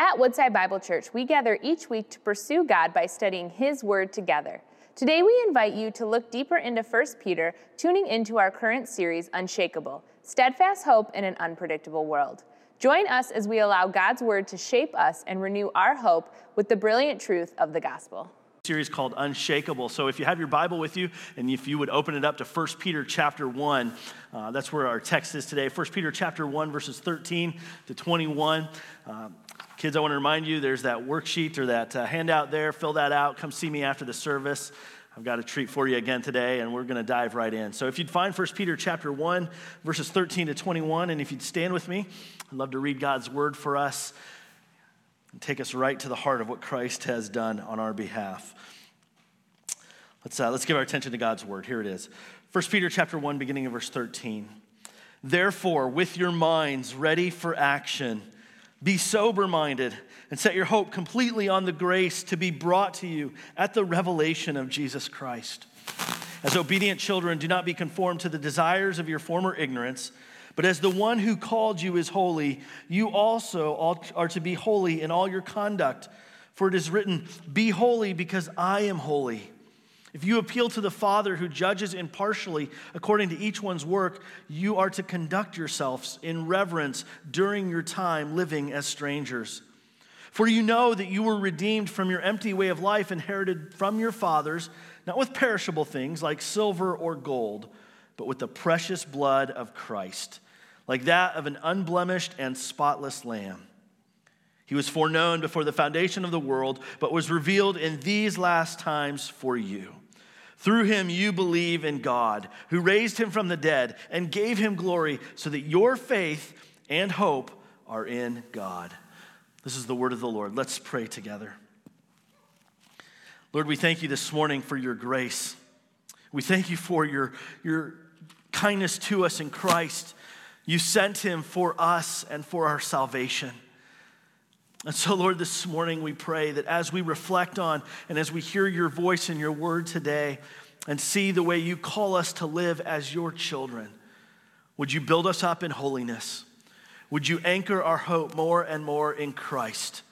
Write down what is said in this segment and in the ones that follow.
At Woodside Bible Church, we gather each week to pursue God by studying His Word together. Today, we invite you to look deeper into 1 Peter, tuning into our current series, Unshakable Steadfast Hope in an Unpredictable World. Join us as we allow God's Word to shape us and renew our hope with the brilliant truth of the gospel series called unshakable so if you have your bible with you and if you would open it up to 1 peter chapter 1 uh, that's where our text is today 1 peter chapter 1 verses 13 to 21 uh, Kids, I want to remind you there's that worksheet or that uh, handout there. Fill that out. Come see me after the service. I've got a treat for you again today, and we're going to dive right in. So, if you'd find 1 Peter chapter 1, verses 13 to 21, and if you'd stand with me, I'd love to read God's word for us and take us right to the heart of what Christ has done on our behalf. Let's, uh, let's give our attention to God's word. Here it is. 1 Peter chapter 1, beginning of verse 13. Therefore, with your minds ready for action, be sober minded and set your hope completely on the grace to be brought to you at the revelation of Jesus Christ. As obedient children, do not be conformed to the desires of your former ignorance, but as the one who called you is holy, you also are to be holy in all your conduct. For it is written, Be holy because I am holy. If you appeal to the Father who judges impartially according to each one's work, you are to conduct yourselves in reverence during your time living as strangers. For you know that you were redeemed from your empty way of life inherited from your fathers, not with perishable things like silver or gold, but with the precious blood of Christ, like that of an unblemished and spotless lamb. He was foreknown before the foundation of the world, but was revealed in these last times for you. Through him, you believe in God, who raised him from the dead and gave him glory, so that your faith and hope are in God. This is the word of the Lord. Let's pray together. Lord, we thank you this morning for your grace. We thank you for your, your kindness to us in Christ. You sent him for us and for our salvation. And so, Lord, this morning we pray that as we reflect on and as we hear your voice and your word today and see the way you call us to live as your children, would you build us up in holiness? Would you anchor our hope more and more in Christ?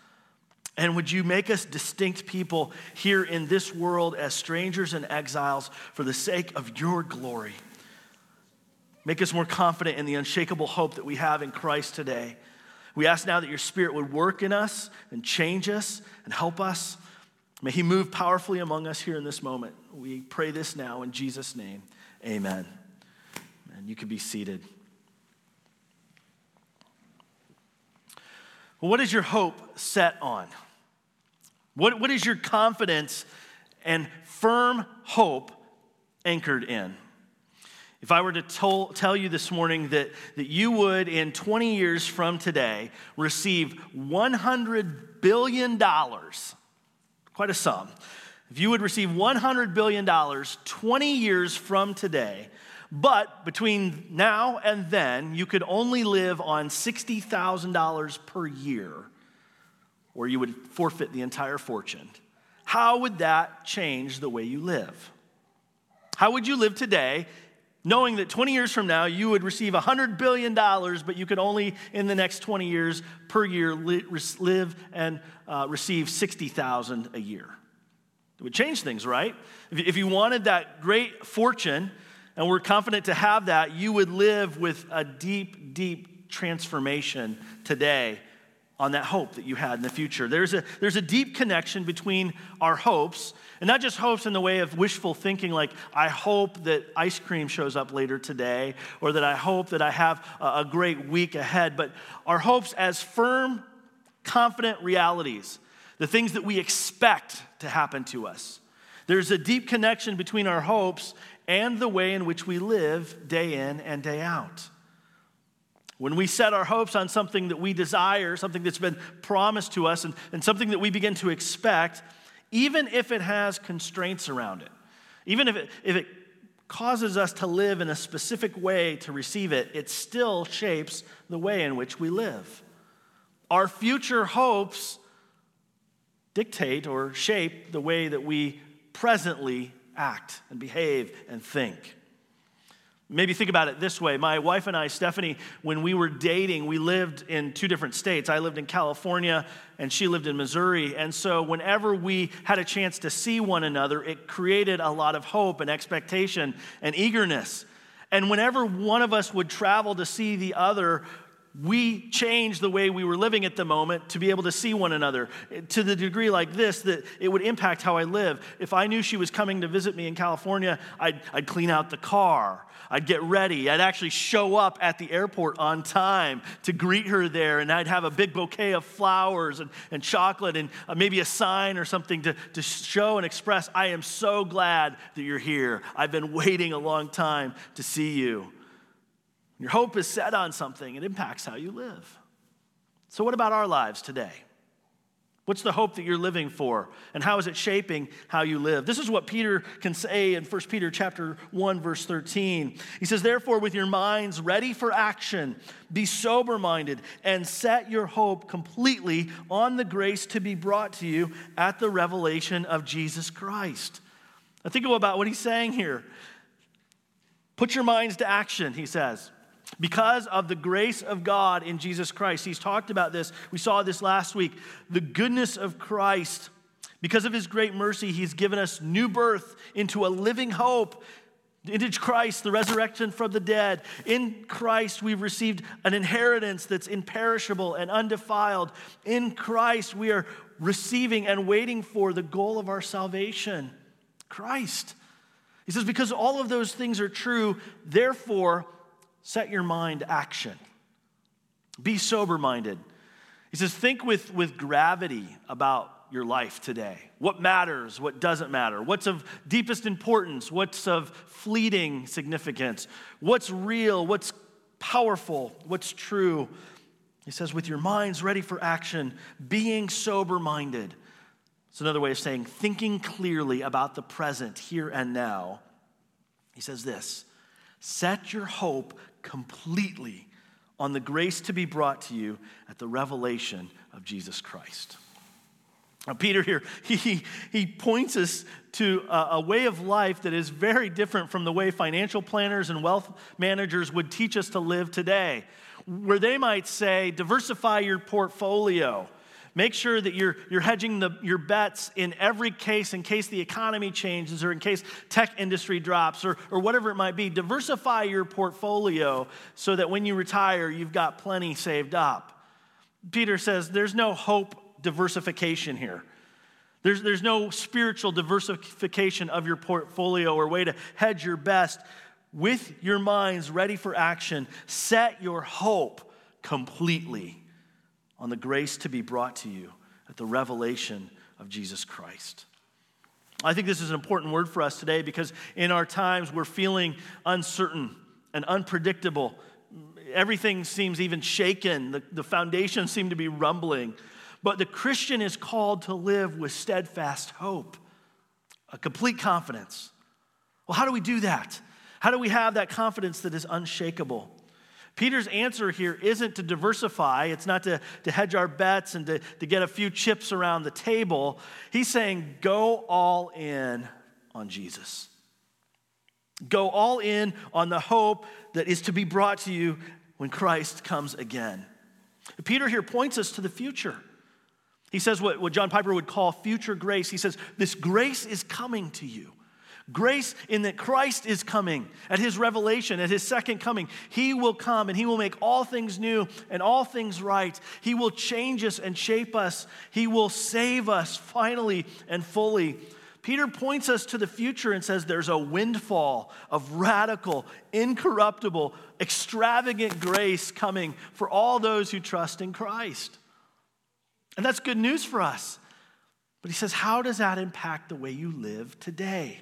And would you make us distinct people here in this world as strangers and exiles for the sake of your glory? Make us more confident in the unshakable hope that we have in Christ today. We ask now that your Spirit would work in us and change us and help us. May He move powerfully among us here in this moment. We pray this now in Jesus' name. Amen. And you can be seated. Well, what is your hope set on? What, what is your confidence and firm hope anchored in? If I were to tell, tell you this morning that, that you would, in 20 years from today, receive $100 billion, quite a sum, if you would receive $100 billion 20 years from today, but between now and then, you could only live on $60,000 per year, or you would forfeit the entire fortune. How would that change the way you live? How would you live today knowing that 20 years from now you would receive $100 billion, but you could only, in the next 20 years per year, live and uh, receive 60,000 a year. It would change things, right? If you wanted that great fortune and were confident to have that, you would live with a deep, deep transformation today on that hope that you had in the future. There's a, there's a deep connection between our hopes, and not just hopes in the way of wishful thinking, like, I hope that ice cream shows up later today, or that I hope that I have a, a great week ahead, but our hopes as firm, confident realities, the things that we expect to happen to us. There's a deep connection between our hopes and the way in which we live day in and day out. When we set our hopes on something that we desire, something that's been promised to us, and, and something that we begin to expect, even if it has constraints around it, even if it, if it causes us to live in a specific way to receive it, it still shapes the way in which we live. Our future hopes dictate or shape the way that we presently act and behave and think. Maybe think about it this way. My wife and I, Stephanie, when we were dating, we lived in two different states. I lived in California and she lived in Missouri. And so, whenever we had a chance to see one another, it created a lot of hope and expectation and eagerness. And whenever one of us would travel to see the other, we changed the way we were living at the moment to be able to see one another to the degree like this that it would impact how I live. If I knew she was coming to visit me in California, I'd, I'd clean out the car. I'd get ready. I'd actually show up at the airport on time to greet her there, and I'd have a big bouquet of flowers and, and chocolate and uh, maybe a sign or something to, to show and express, I am so glad that you're here. I've been waiting a long time to see you. Your hope is set on something, it impacts how you live. So, what about our lives today? What's the hope that you're living for? And how is it shaping how you live? This is what Peter can say in 1 Peter chapter 1 verse 13. He says, "Therefore with your minds ready for action, be sober-minded and set your hope completely on the grace to be brought to you at the revelation of Jesus Christ." Now think about what he's saying here. Put your minds to action, he says because of the grace of God in Jesus Christ. He's talked about this. We saw this last week. The goodness of Christ. Because of his great mercy, he's given us new birth into a living hope. Into Christ, the resurrection from the dead. In Christ, we've received an inheritance that's imperishable and undefiled. In Christ, we are receiving and waiting for the goal of our salvation Christ. He says, because all of those things are true, therefore, set your mind action. Be sober minded. He says, think with, with gravity about your life today. What matters, what doesn't matter, what's of deepest importance, what's of fleeting significance, what's real, what's powerful, what's true. He says, with your minds ready for action, being sober minded. It's another way of saying thinking clearly about the present, here and now. He says this set your hope completely on the grace to be brought to you at the revelation of Jesus Christ. Now, Peter here, he, he points us to a, a, way of life that is very different from the way financial planners and wealth managers would teach us to live today, where they might say, diversify your portfolio. Make sure that you're, you're hedging the, your bets in every case in case the economy changes or in case tech industry drops or, or whatever it might be. Diversify your portfolio so that when you retire, you've got plenty saved up. Peter says there's no hope diversification here. There's, there's no spiritual diversification of your portfolio or way to hedge your best. With your minds ready for action, set your hope completely on the grace to be brought to you at the revelation of Jesus Christ. I think this is an important word for us today because in our times we're feeling uncertain and unpredictable. Everything seems even shaken, the, the foundations seem to be rumbling. But the Christian is called to live with steadfast hope, a complete confidence. Well, how do we do that? How do we have that confidence that is unshakable? Peter's answer here isn't to diversify, it's not to, to hedge our bets and to, to get a few chips around the table. He's saying, go all in on Jesus. Go all in on the hope that is to be brought to you when Christ comes again. Peter here points us to the future. He says what, what John Piper would call future grace. He says, This grace is coming to you. Grace in that Christ is coming at his revelation, at his second coming. He will come and he will make all things new and all things right. He will change us and shape us. He will save us finally and fully. Peter points us to the future and says there's a windfall of radical, incorruptible, extravagant grace coming for all those who trust in Christ. And that's good news for us. But he says, how does that impact the way you live today?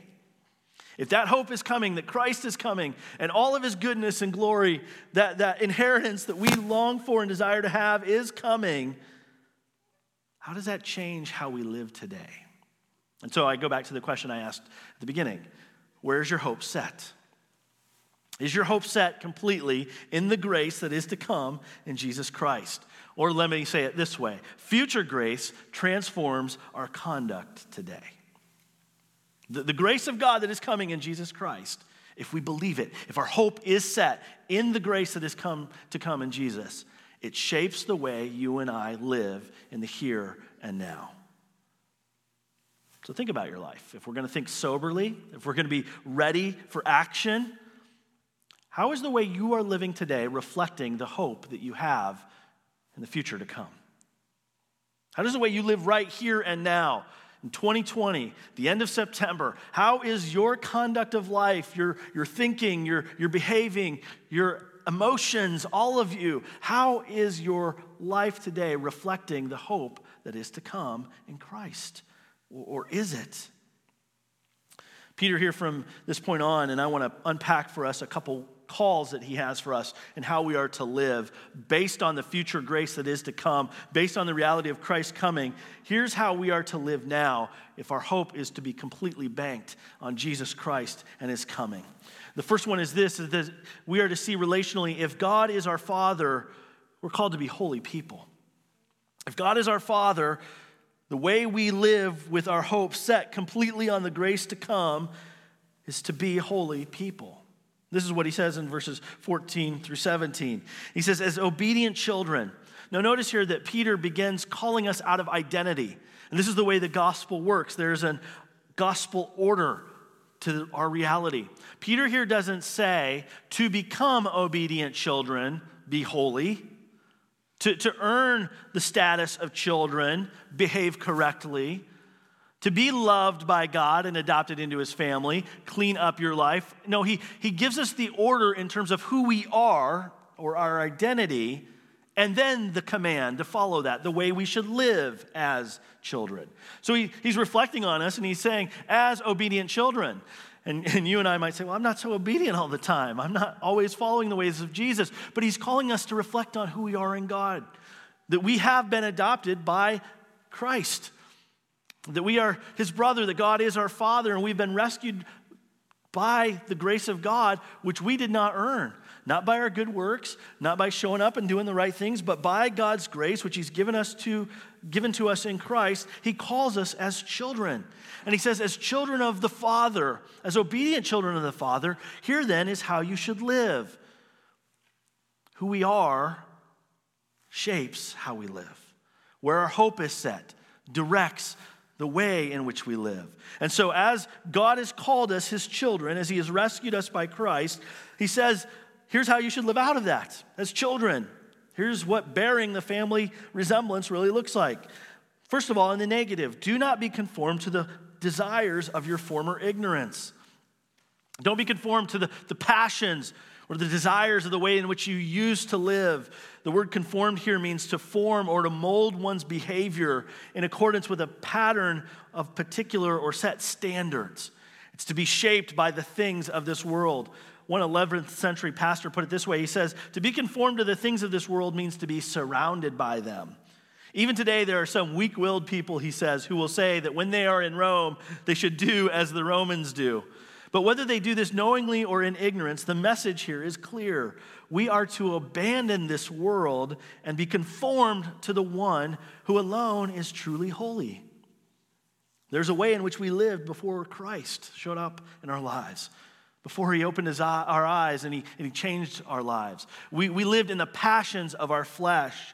If that hope is coming, that Christ is coming, and all of his goodness and glory, that, that inheritance that we long for and desire to have is coming, how does that change how we live today? And so I go back to the question I asked at the beginning Where's your hope set? Is your hope set completely in the grace that is to come in Jesus Christ? Or let me say it this way future grace transforms our conduct today. The, the grace of God that is coming in Jesus Christ if we believe it, if our hope is set in the grace that has come to come in Jesus, it shapes the way you and I live in the here and now. So think about your life. If we're going to think soberly, if we're going to be ready for action, how is the way you are living today reflecting the hope that you have in the future to come? How does the way you live right here and now in 2020, the end of September, how is your conduct of life, your, your thinking, your, your behaving, your emotions, all of you, how is your life today reflecting the hope that is to come in Christ? Or is it? Peter, here from this point on, and I want to unpack for us a couple calls that he has for us and how we are to live based on the future grace that is to come, based on the reality of Christ coming. Here's how we are to live now if our hope is to be completely banked on Jesus Christ and his coming. The first one is this is that we are to see relationally if God is our father, we're called to be holy people. If God is our father, the way we live with our hope set completely on the grace to come is to be holy people. This is what he says in verses 14 through 17. He says, As obedient children. Now, notice here that Peter begins calling us out of identity. And this is the way the gospel works there's a gospel order to our reality. Peter here doesn't say, To become obedient children, be holy. To, to earn the status of children, behave correctly to be loved by God and adopted into his family, clean up your life. No, he, he gives us the order in terms of who we are or our identity, and then the command to follow that, the way we should live as children. So he, he's reflecting on us and he's saying, as obedient children. And, and you and I might say, well, I'm not so obedient all the time. I'm not always following the ways of Jesus. But he's calling us to reflect on who we are in God, that we have been adopted by Christ that we are his brother, that God is our father, and we've been rescued by the grace of God, which we did not earn. Not by our good works, not by showing up and doing the right things, but by God's grace, which He's given us to given to us in Christ, He calls us as children. And He says, as children of the Father, as obedient children of the Father, here then is how you should live. Who we are shapes how we live. Where our hope is set directs the way in which we live. And so, as God has called us his children, as he has rescued us by Christ, he says, here's how you should live out of that as children. Here's what bearing the family resemblance really looks like. First of all, in the negative, do not be conformed to the desires of your former ignorance. Don't be conformed to the, the passions or the desires of the way in which you used to live. The word conformed here means to form or to mold one's behavior in accordance with a pattern of particular or set standards. It's to be shaped by the things of this world. One 11th century pastor put it this way he says, To be conformed to the things of this world means to be surrounded by them. Even today, there are some weak willed people, he says, who will say that when they are in Rome, they should do as the Romans do. But whether they do this knowingly or in ignorance, the message here is clear. We are to abandon this world and be conformed to the one who alone is truly holy. There's a way in which we lived before Christ showed up in our lives, before he opened his eye, our eyes and he, and he changed our lives. We, we lived in the passions of our flesh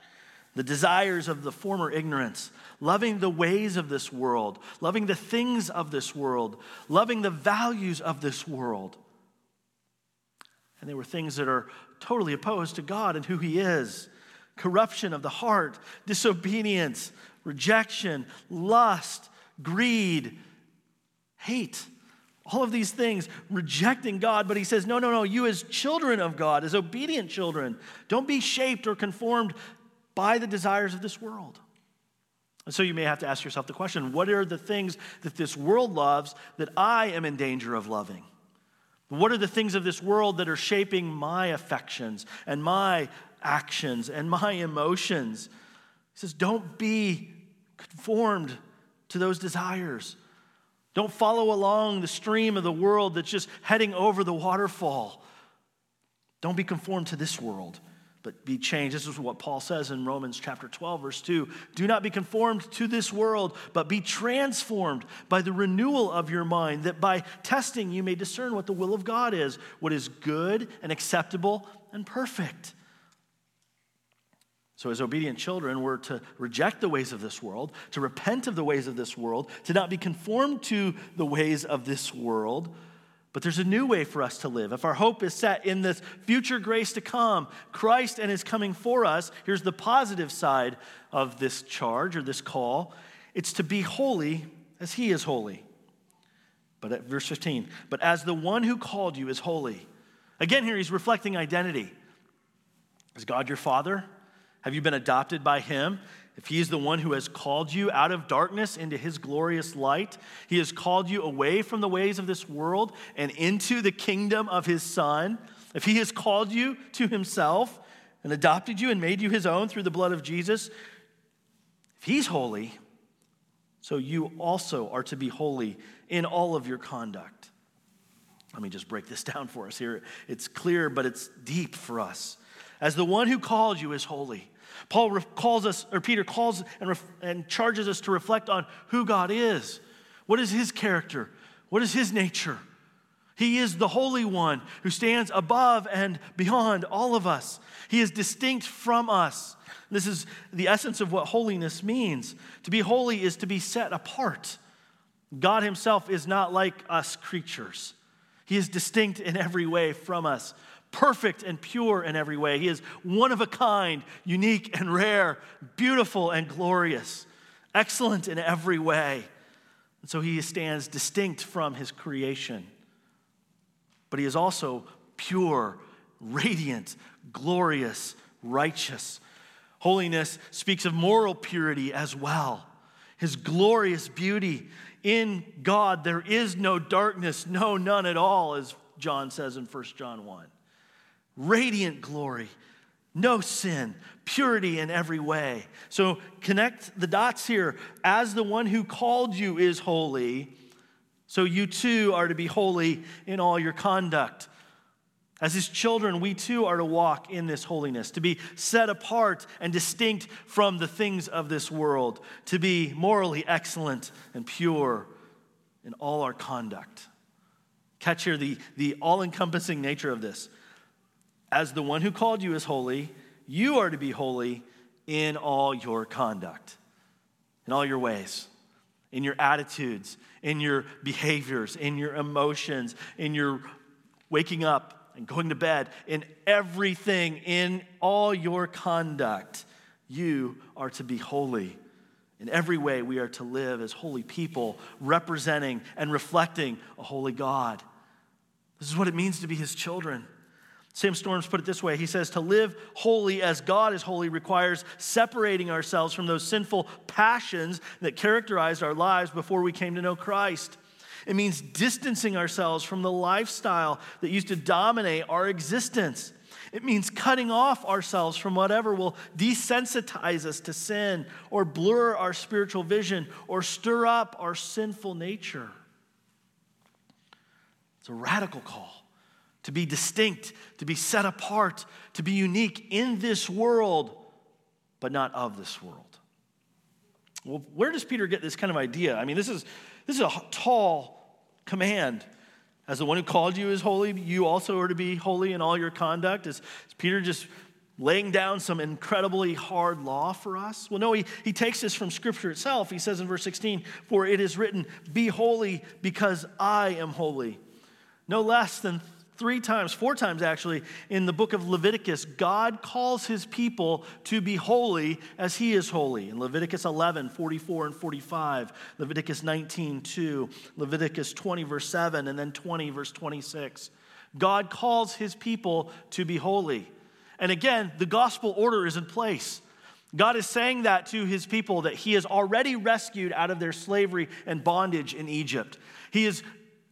the desires of the former ignorance, loving the ways of this world, loving the things of this world, loving the values of this world. And they were things that are totally opposed to God and who He is corruption of the heart, disobedience, rejection, lust, greed, hate. All of these things, rejecting God, but he says, No, no, no, you as children of God, as obedient children, don't be shaped or conformed by the desires of this world. And so you may have to ask yourself the question what are the things that this world loves that I am in danger of loving? What are the things of this world that are shaping my affections and my actions and my emotions? He says, Don't be conformed to those desires. Don't follow along the stream of the world that's just heading over the waterfall. Don't be conformed to this world but be changed. This is what Paul says in Romans chapter 12, verse 2. Do not be conformed to this world, but be transformed by the renewal of your mind, that by testing you may discern what the will of God is, what is good and acceptable and perfect. So, as obedient children, we're to reject the ways of this world, to repent of the ways of this world, to not be conformed to the ways of this world but there's a new way for us to live. If our hope is set in this future grace to come, Christ and his coming for us, here's the positive side of this charge or this call it's to be holy as he is holy. But at verse 15, but as the one who called you is holy. Again, here he's reflecting identity. Is God your father? Have you been adopted by him? If he is the one who has called you out of darkness into his glorious light, he has called you away from the ways of this world and into the kingdom of his Son. If he has called you to himself and adopted you and made you his own through the blood of Jesus, if he's holy, so you also are to be holy in all of your conduct. Let me just break this down for us here. It's clear, but it's deep for us. As the one who called you is holy, Paul calls us, or Peter calls and, ref, and charges us to reflect on who God is. What is his character? What is his nature? He is the Holy One who stands above and beyond all of us. He is distinct from us. This is the essence of what holiness means. To be holy is to be set apart. God Himself is not like us creatures, He is distinct in every way from us perfect and pure in every way. He is one of a kind, unique and rare, beautiful and glorious, excellent in every way. And so he stands distinct from his creation. But he is also pure, radiant, glorious, righteous. Holiness speaks of moral purity as well. His glorious beauty. In God, there is no darkness, no, none at all, as John says in 1 John 1 radiant glory, no sin, purity in every way. So connect the dots here. As the one who called you is holy, so you too are to be holy in all your conduct. As his children, we too are to walk in this holiness, to be set apart and distinct from the things of this world, to be morally excellent and pure in all our conduct. Catch here the, the all encompassing nature of this. As the one who called you is holy, you are to be holy in all your conduct, in all your ways, in your attitudes, in your behaviors, in your emotions, in your waking up and going to bed, in everything, in all your conduct. You are to be holy. In every way, we are to live as holy people, representing and reflecting a holy God. This is what it means to be his children. Sam Storms put it this way He says, To live holy as God is holy requires separating ourselves from those sinful passions that characterized our lives before we came to know Christ. It means distancing ourselves from the lifestyle that used to dominate our existence. It means cutting off ourselves from whatever will desensitize us to sin or blur our spiritual vision or stir up our sinful nature. It's a radical call to be distinct, to be set apart, to be unique in this world, but not of this world. Well, where does Peter get this kind of idea? I mean, this is, this is a tall command. As the one who called you is holy, you also are to be holy in all your conduct. Is, is Peter just laying down some incredibly hard law for us? Well, no, he, he takes this from Scripture itself. He says in verse 16, For it is written, Be holy because I am holy. No less than three times, four times actually, in the book of Leviticus, God calls his people to be holy as he is holy. In Leviticus 11, 44 and 45, Leviticus 19, 2, Leviticus 20, verse 7, and then 20, verse 26. God calls his people to be holy. And again, the gospel order is in place. God is saying that to his people that he has already rescued out of their slavery and bondage in Egypt. He is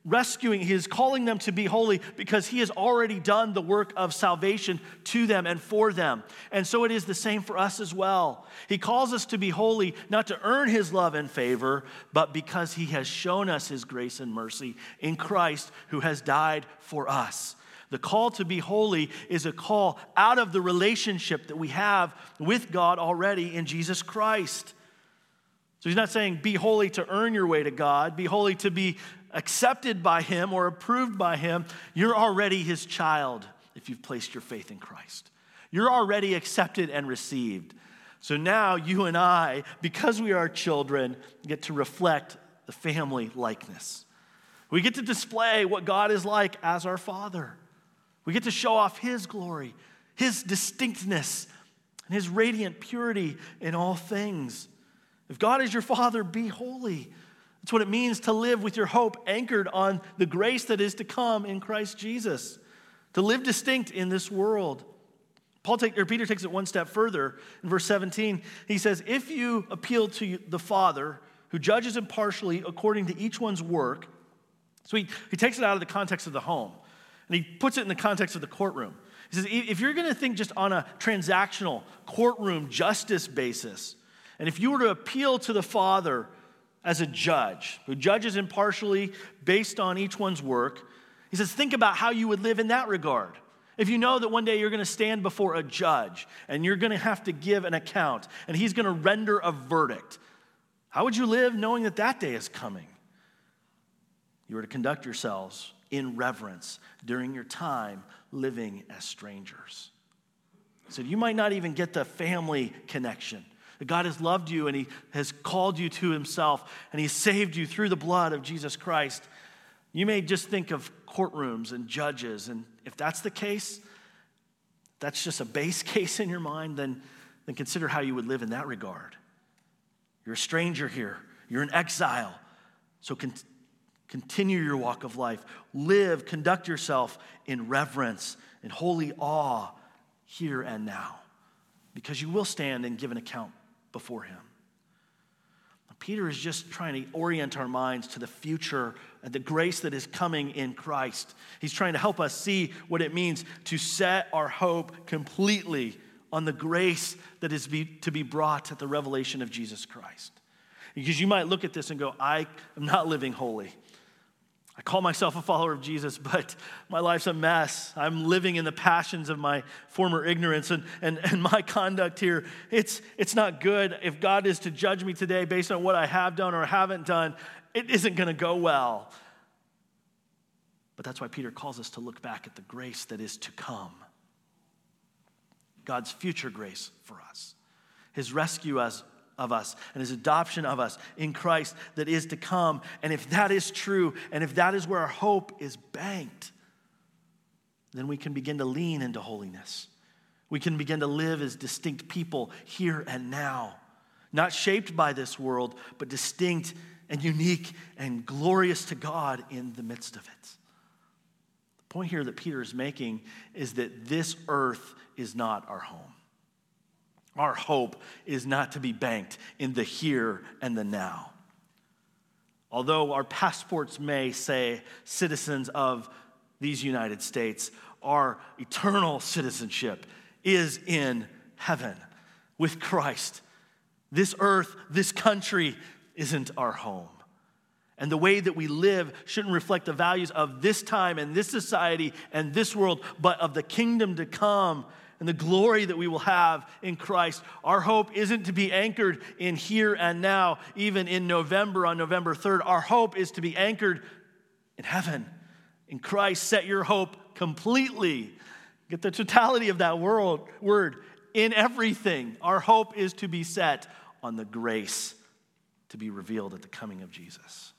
rescuing, he is calling them to be holy because he has already done the work of salvation to them and for them. And so it is the same for us as well. He calls us to be holy not to earn his love and favor, but because he has shown us his grace and mercy in Christ who has died for us. The call to be holy is a call out of the relationship that we have with God already in Jesus Christ. So he's not saying be holy to earn your way to God, be holy to be accepted by him or approved by him. You're already his child if you've placed your faith in Christ. You're already accepted and received. So now you and I, because we are children, get to reflect the family likeness. We get to display what God is like as our Father. We get to show off His glory, His distinctness, and His radiant purity in all things. If God is your Father, be holy. That's what it means to live with your hope anchored on the grace that is to come in Christ Jesus, to live distinct in this world. Paul take, or Peter takes it one step further. In verse 17, he says, If you appeal to the Father, who judges impartially according to each one's work, so he, he takes it out of the context of the home and he puts it in the context of the courtroom. He says, if you're going to think just on a transactional courtroom justice basis, and if you were to appeal to the Father as a judge who judges impartially based on each one's work, he says, think about how you would live in that regard. If you know that one day you're going to stand before a judge and you're going to have to give an account and he's going to render a verdict, how would you live knowing that that day is coming? You are to conduct yourselves in reverence during your time living as strangers. So you might not even get the family connection. God has loved you and He has called you to Himself and He saved you through the blood of Jesus Christ. You may just think of courtrooms and judges, and if that's the case, that's just a base case in your mind, then, then consider how you would live in that regard. You're a stranger here, you're in exile. So con- continue your walk of life. Live, conduct yourself in reverence and holy awe here and now, because you will stand and give an account before Him. Peter is just trying to orient our minds to the future and the grace that is coming in Christ. He's trying to help us see what it means to set our hope completely on the grace that is be, to be brought at the revelation of Jesus Christ. Because you might look at this and go, I am not living holy. I call myself a follower of Jesus, but my life's a mess. I'm living in the passions of my former ignorance, and, and, and my conduct here, it's, it's not good. If God is to judge me today based on what I have done or haven't done, it isn't going to go well. But that's why Peter calls us to look back at the grace that is to come God's future grace for us, his rescue us of us and his adoption of us in Christ that is to come. And if that is true, and if that is where our hope is banked, then we can begin to lean into holiness. We can begin to live as distinct people here and now, not shaped by this world, but distinct and unique and glorious to God in the midst of it. The point here that Peter is making is that this earth is not our home. Our hope is not to be banked in the here and the now. Although our passports may say citizens of these United States, our eternal citizenship is in heaven with Christ. This earth, this country isn't our home. And the way that we live shouldn't reflect the values of this time and this society and this world, but of the kingdom to come and the glory that we will have in Christ. Our hope isn't to be anchored in here and now, even in November on November 3rd. Our hope is to be anchored in heaven. In Christ, set your hope completely. Get the totality of that world, word in everything. Our hope is to be set on the grace to be revealed at the coming of Jesus.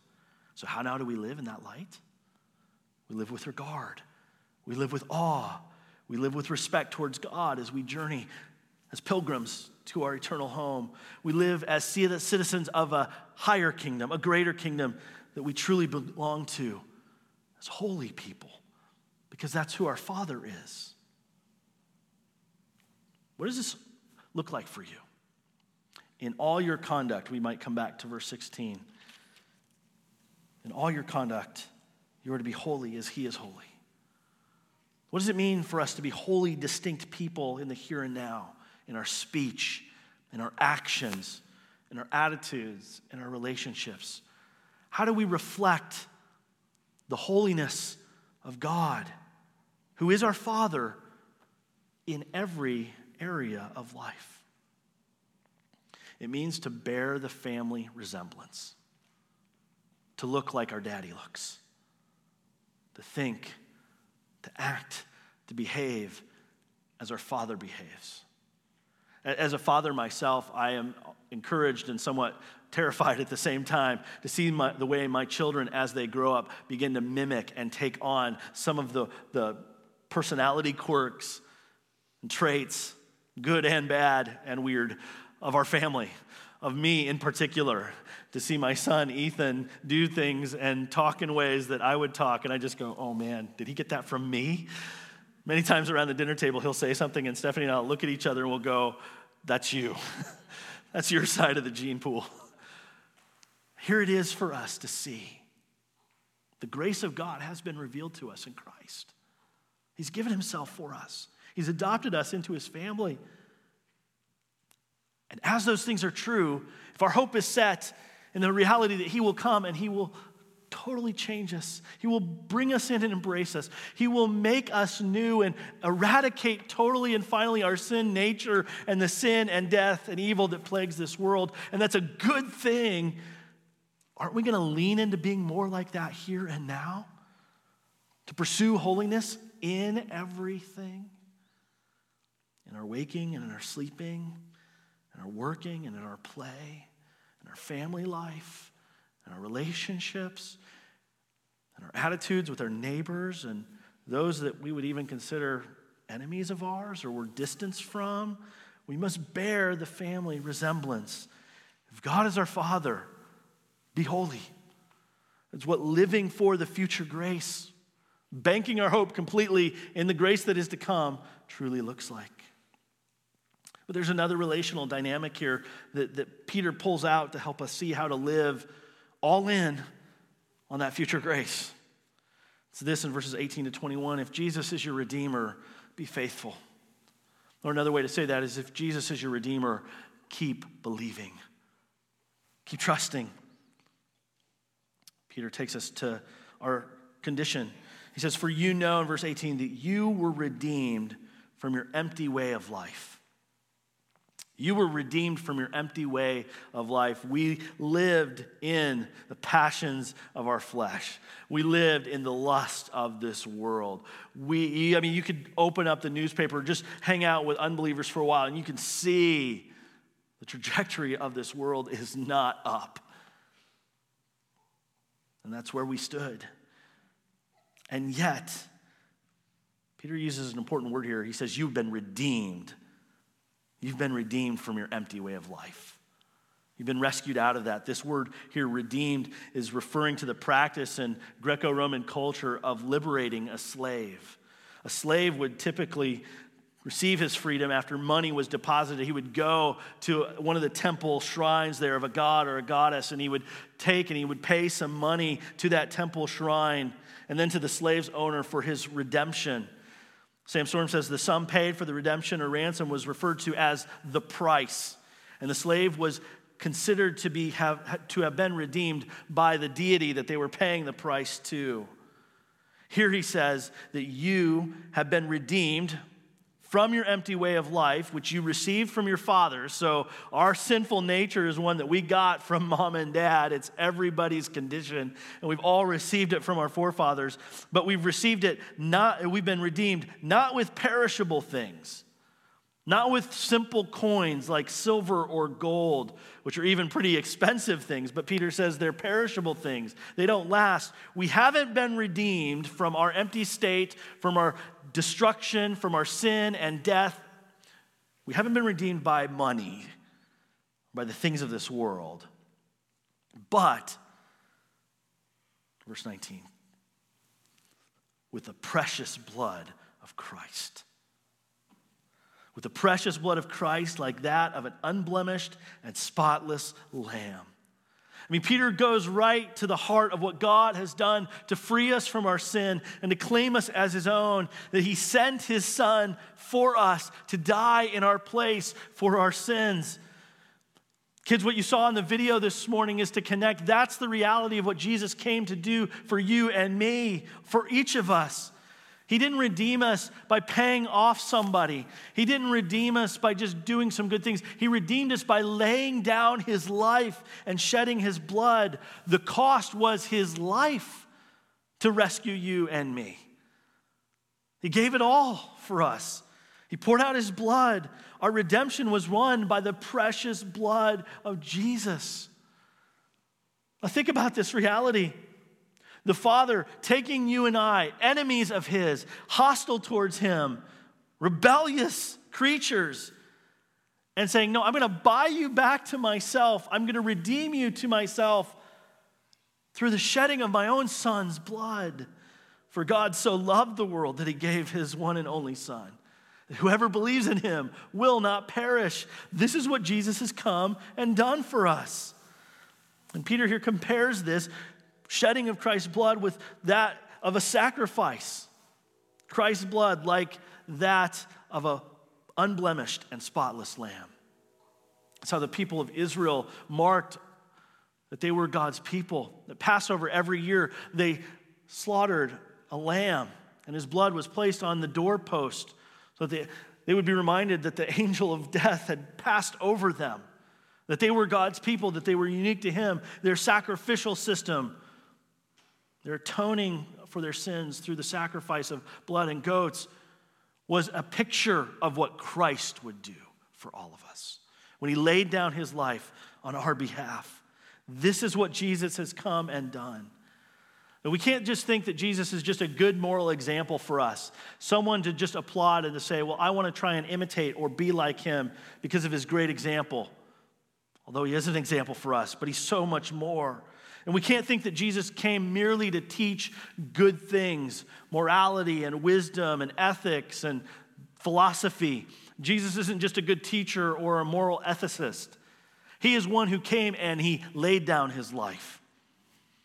So, how now do we live in that light? We live with regard, we live with awe, we live with respect towards God as we journey as pilgrims to our eternal home. We live as citizens of a higher kingdom, a greater kingdom that we truly belong to as holy people, because that's who our Father is. What does this look like for you? In all your conduct, we might come back to verse 16. In all your conduct, you are to be holy as He is holy. What does it mean for us to be wholly distinct people in the here and now, in our speech, in our actions, in our attitudes, in our relationships? How do we reflect the holiness of God who is our Father in every area of life. It means to bear the family resemblance, to look like our daddy looks, to think, to act, to behave as our Father behaves. As a father myself, I am encouraged and somewhat terrified at the same time to see my, the way my children, as they grow up, begin to mimic and take on some of the, the personality quirks and traits, good and bad and weird, of our family, of me in particular. To see my son Ethan do things and talk in ways that I would talk, and I just go, oh man, did he get that from me? Many times around the dinner table, he'll say something, and Stephanie and I'll look at each other and we'll go, That's you. That's your side of the gene pool. Here it is for us to see. The grace of God has been revealed to us in Christ. He's given himself for us, He's adopted us into His family. And as those things are true, if our hope is set in the reality that He will come and He will totally change us. He will bring us in and embrace us. He will make us new and eradicate totally and finally our sin nature and the sin and death and evil that plagues this world. And that's a good thing. Aren't we going to lean into being more like that here and now? To pursue holiness in everything? In our waking and in our sleeping, in our working and in our play, in our family life and our relationships and our attitudes with our neighbors and those that we would even consider enemies of ours or we're distanced from. We must bear the family resemblance. If God is our Father, be holy. It's what living for the future grace, banking our hope completely in the grace that is to come, truly looks like. But there's another relational dynamic here that, that Peter pulls out to help us see how to live all in on that future grace. It's this in verses 18 to 21. If Jesus is your Redeemer, be faithful. Or another way to say that is if Jesus is your Redeemer, keep believing, keep trusting. Peter takes us to our condition. He says, For you know, in verse 18, that you were redeemed from your empty way of life you were redeemed from your empty way of life. We lived in the passions of our flesh. We lived in the lust of this world. We, I mean, you could open up the newspaper, just hang out with unbelievers for a while, and you can see the trajectory of this world is not up. And that's where we stood. And yet, Peter uses an important word here. He says, You've been redeemed You've been redeemed from your empty way of life. You've been rescued out of that. This word here, redeemed, is referring to the practice in Greco Roman culture of liberating a slave. A slave would typically receive his freedom after money was deposited. He would go to one of the temple shrines there of a god or a goddess, and he would take and he would pay some money to that temple shrine and then to the slave's owner for his redemption. Sam Storms says the sum paid for the redemption or ransom was referred to as the price. And the slave was considered to, be, have, to have been redeemed by the deity that they were paying the price to. Here he says that you have been redeemed from your empty way of life, which you received from your fathers. So, our sinful nature is one that we got from mom and dad. It's everybody's condition, and we've all received it from our forefathers. But we've received it not, we've been redeemed not with perishable things, not with simple coins like silver or gold, which are even pretty expensive things. But Peter says they're perishable things, they don't last. We haven't been redeemed from our empty state, from our destruction, from our sin and death. We haven't been redeemed by money, by the things of this world. But, verse 19, with the precious blood of Christ. With the precious blood of Christ, like that of an unblemished and spotless lamb. I mean, Peter goes right to the heart of what God has done to free us from our sin and to claim us as his own, that he sent his son for us to die in our place for our sins. Kids, what you saw in the video this morning is to connect. That's the reality of what Jesus came to do for you and me, for each of us. He didn't redeem us by paying off somebody. He didn't redeem us by just doing some good things. He redeemed us by laying down his life and shedding his blood. The cost was his life to rescue you and me. He gave it all for us. He poured out his blood. Our redemption was won by the precious blood of Jesus. Now, think about this reality. The Father taking you and I, enemies of His, hostile towards Him, rebellious creatures, and saying, No, I'm going to buy you back to myself. I'm going to redeem you to myself through the shedding of my own Son's blood. For God so loved the world that He gave His one and only Son. Whoever believes in Him will not perish. This is what Jesus has come and done for us. And Peter here compares this shedding of Christ's blood with that of a sacrifice. Christ's blood like that of a unblemished and spotless lamb. That's how the people of Israel marked that they were God's people. At Passover every year, they slaughtered a lamb, and his blood was placed on the doorpost so that they, they would be reminded that the angel of death had passed over them, that they were God's people, that they were unique to him. Their sacrificial system their atoning for their sins through the sacrifice of blood and goats was a picture of what Christ would do for all of us when he laid down his life on our behalf. This is what Jesus has come and done. And we can't just think that Jesus is just a good moral example for us, someone to just applaud and to say, Well, I want to try and imitate or be like him because of his great example. Although he is an example for us, but he's so much more. And we can't think that Jesus came merely to teach good things, morality and wisdom and ethics and philosophy. Jesus isn't just a good teacher or a moral ethicist. He is one who came and he laid down his life.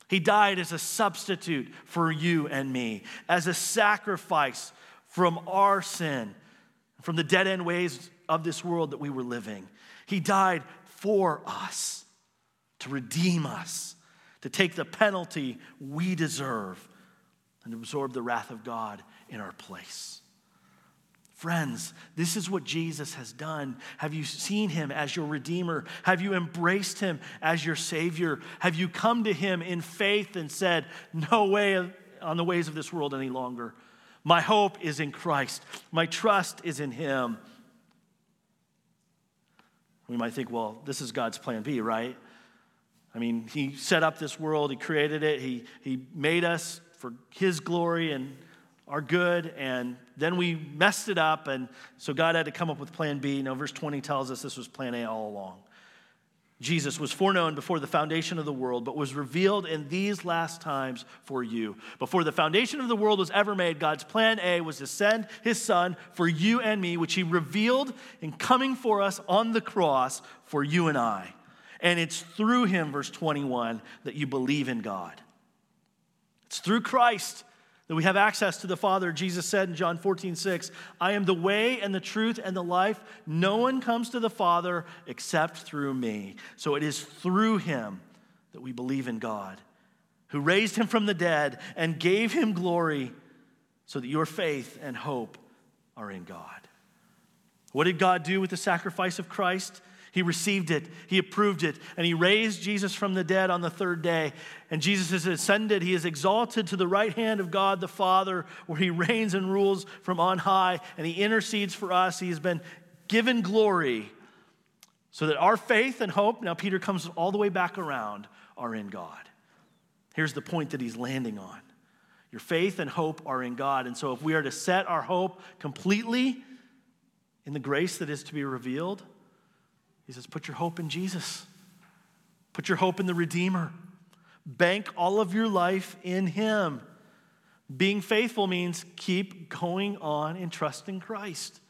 He died as a substitute for you and me, as a sacrifice from our sin, from the dead end ways of this world that we were living. He died for us to redeem us to take the penalty we deserve and absorb the wrath of God in our place. Friends, this is what Jesus has done. Have you seen him as your Redeemer? Have you embraced him as your Savior? Have you come to him in faith and said, No way on the ways of this world any longer? My hope is in Christ, my trust is in him. We might think, well, this is God's plan B, right? I mean, He set up this world, He created it, He, he made us for His glory and our good, and then we messed it up, and so God had to come up with plan B. Now, verse 20 tells us this was plan A all along. Jesus was foreknown before the foundation of the world, but was revealed in these last times for you. Before the foundation of the world was ever made, God's plan A was to send his son for you and me, which he revealed in coming for us on the cross for you and I. And it's through him, verse 21, that you believe in God. It's through Christ that we have access to the Father. Jesus said in John 14, 6, I am the way and the truth and the life. No one comes to the Father except through me. So it is through him that we believe in God, who raised him from the dead and gave him glory, so that your faith and hope are in God. What did God do with the sacrifice of Christ? He received it, he approved it, and he raised Jesus from the dead on the third day. And Jesus is ascended, he is exalted to the right hand of God the Father, where he reigns and rules from on high, and he intercedes for us. He has been given glory so that our faith and hope, now Peter comes all the way back around, are in God. Here's the point that he's landing on. Your faith and hope are in God. And so, if we are to set our hope completely in the grace that is to be revealed, he says, Put your hope in Jesus, put your hope in the Redeemer. Bank all of your life in Him. Being faithful means keep going on and trusting Christ.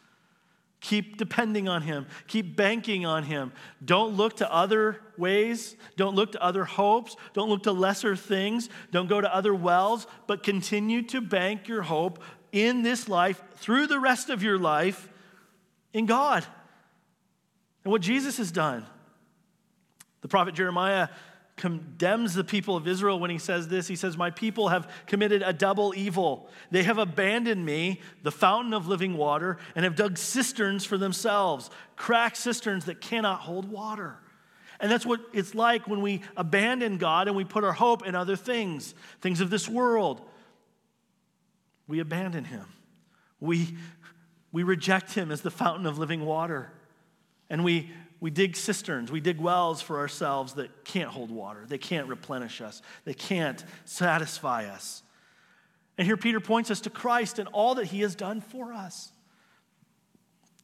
Keep depending on Him. Keep banking on Him. Don't look to other ways. Don't look to other hopes. Don't look to lesser things. Don't go to other wells, but continue to bank your hope in this life through the rest of your life in God and what Jesus has done. The prophet Jeremiah condemns the people of Israel when he says this. He says, My people have committed a double evil. They have abandoned me, the fountain of living water, and have dug cisterns for themselves, cracked cisterns that cannot hold water. And that's what it's like when we abandon God and we put our hope in other things, things of this world. We abandon Him. We, we reject Him as the fountain of living water. And we we dig cisterns, we dig wells for ourselves that can't hold water. They can't replenish us, they can't satisfy us. And here Peter points us to Christ and all that he has done for us.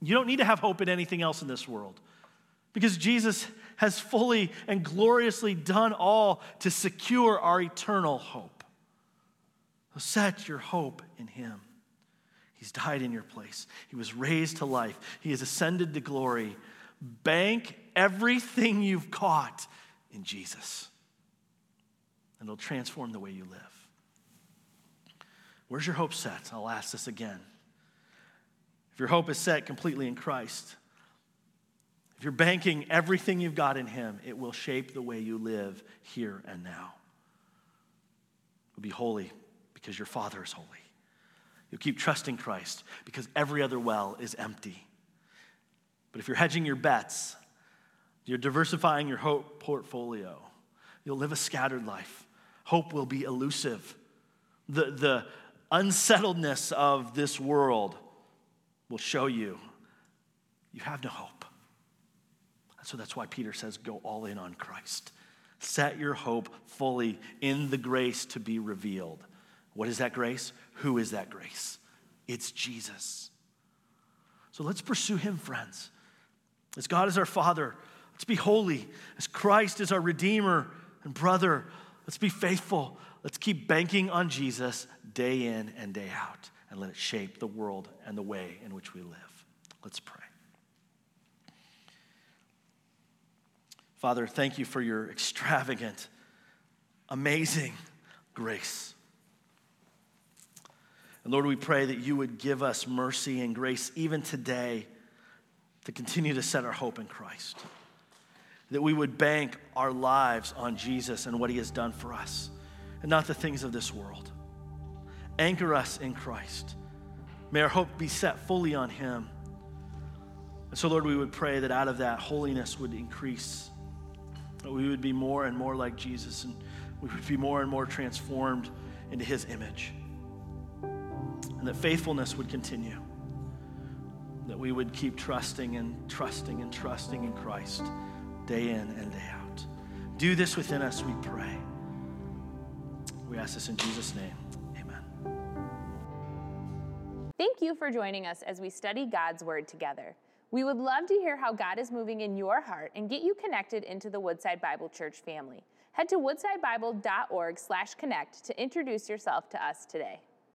You don't need to have hope in anything else in this world because Jesus has fully and gloriously done all to secure our eternal hope. So set your hope in him. He's died in your place. He was raised to life. He has ascended to glory. Bank everything you've caught in Jesus, and it'll transform the way you live. Where's your hope set? I'll ask this again. If your hope is set completely in Christ, if you're banking everything you've got in Him, it will shape the way you live here and now. You'll be holy because your Father is holy. You'll keep trusting Christ because every other well is empty. But if you're hedging your bets, you're diversifying your hope portfolio, you'll live a scattered life. Hope will be elusive. The, the unsettledness of this world will show you you have no hope. So that's why Peter says, go all in on Christ. Set your hope fully in the grace to be revealed. What is that grace? Who is that grace? It's Jesus. So let's pursue him, friends. As God is our Father, let's be holy. As Christ is our Redeemer and brother, let's be faithful. Let's keep banking on Jesus day in and day out and let it shape the world and the way in which we live. Let's pray. Father, thank you for your extravagant, amazing grace. And Lord, we pray that you would give us mercy and grace even today to continue to set our hope in Christ. That we would bank our lives on Jesus and what he has done for us, and not the things of this world. Anchor us in Christ. May our hope be set fully on him. And so, Lord, we would pray that out of that, holiness would increase, that we would be more and more like Jesus, and we would be more and more transformed into his image, and that faithfulness would continue that we would keep trusting and trusting and trusting in Christ day in and day out. Do this within us, we pray. We ask this in Jesus' name. Amen. Thank you for joining us as we study God's Word together. We would love to hear how God is moving in your heart and get you connected into the Woodside Bible Church family. Head to woodsidebible.org/connect to introduce yourself to us today.